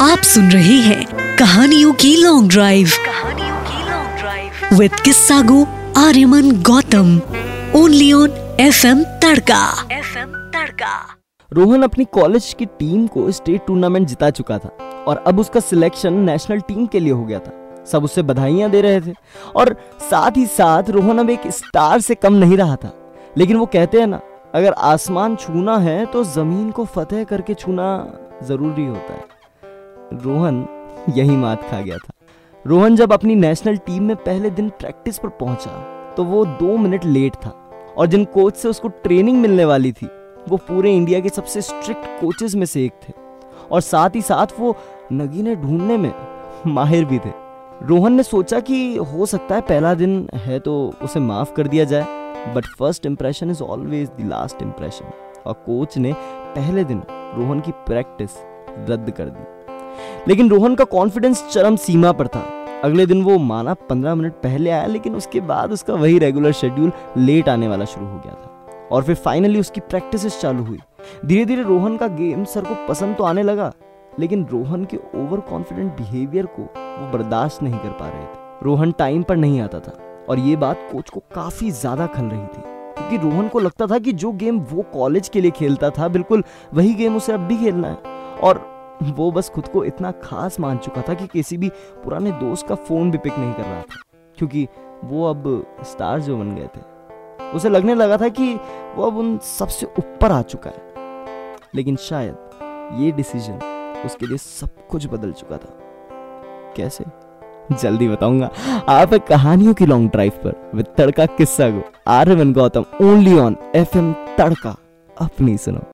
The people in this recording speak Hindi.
आप सुन रहे हैं कहानियों की लॉन्ग ड्राइव कहानियों की लॉन्ग ड्राइव विद किस्सा गो Aryaman Gautam only on F M Tadka. F M Tadka Rohan अपनी कॉलेज की टीम को स्टेट टूर्नामेंट जिता चुका था और अब उसका सिलेक्शन नेशनल टीम के लिए हो गया था। सब उससे बधाइयाँ दे रहे थे और साथ ही साथ रोहन अब एक स्टार से कम नहीं रहा था। लेकिन वो कहते हैं ना, अगर आसमान छूना है तो ज़मीन को फतेह करके छूना ज़रूरी होता है। रोहन यही मात खा गया था। रोहन जब अपनी नेशनल टीम में पहले दिन प्रैक्टिस पर पहुँचा तो वो दो मिनट लेट था और जिन कोच से उसको ट्रेनिंग मिलने वाली थी, वो पूरे इंडिया के सबसे स्ट्रिक्ट कोचेस में से एक थे। और साथ ही साथ वो नगीने ढूँढने में माहिर भी थे। रोहन ने सोचा कि हो सकता है पहला दिन है तो उसे माफ़ कर दिया जाए but first impression is always the last impression और कोच ने पहले दिन रोहन की प्रैक्टिस रद्द कर दी। लेकिन रोहन का कॉन्फिडेंस चरम सीमा पर था। अगले दिन वो माना पंद्रह मिनट पहले आया, लेकिन उसके बाद उसका वही रेगुलर शेड्यूल लेट आने वाला शुरू हो गया था। और फिर फाइनली उसकी प्रैक्टिस चालू हुई। धीरे धीरे रोहन का गेम सर को पसंद तो आने लगा, लेकिन रोहन के ओवर कॉन्फिडेंट बिहेवियर को वो बर्दाश्त नहीं कर पा रहे थे। रोहन टाइम पर नहीं आता था, और ये बात कोच को काफ़ी ज़्यादा खल रही थी। क्योंकि रोहन को लगता था कि जो गेम वो कॉलेज के लिए खेलता था, बिल्कुल वही गेम उसे अब भी खेलना है। और वो बस खुद को इतना खास मान चुका था कि किसी भी पुराने दोस्त का फ़ोन भी पिक नहीं कर रहा था, क्योंकि वो अब स्टार जो बन गए थे। उसे लगने लगा था कि वो अब उन सबसे ऊपर आ चुका है। लेकिन शायद ये डिसीज़न उसके लिए सब कुछ बदल चुका था। कैसे? जल्दी बताऊँगा। आप कहानियों की लॉन्ग ड्राइव पर विद तड़का किस्सा को Aryaman Gautam only on F Tadka. अपनी सुनो।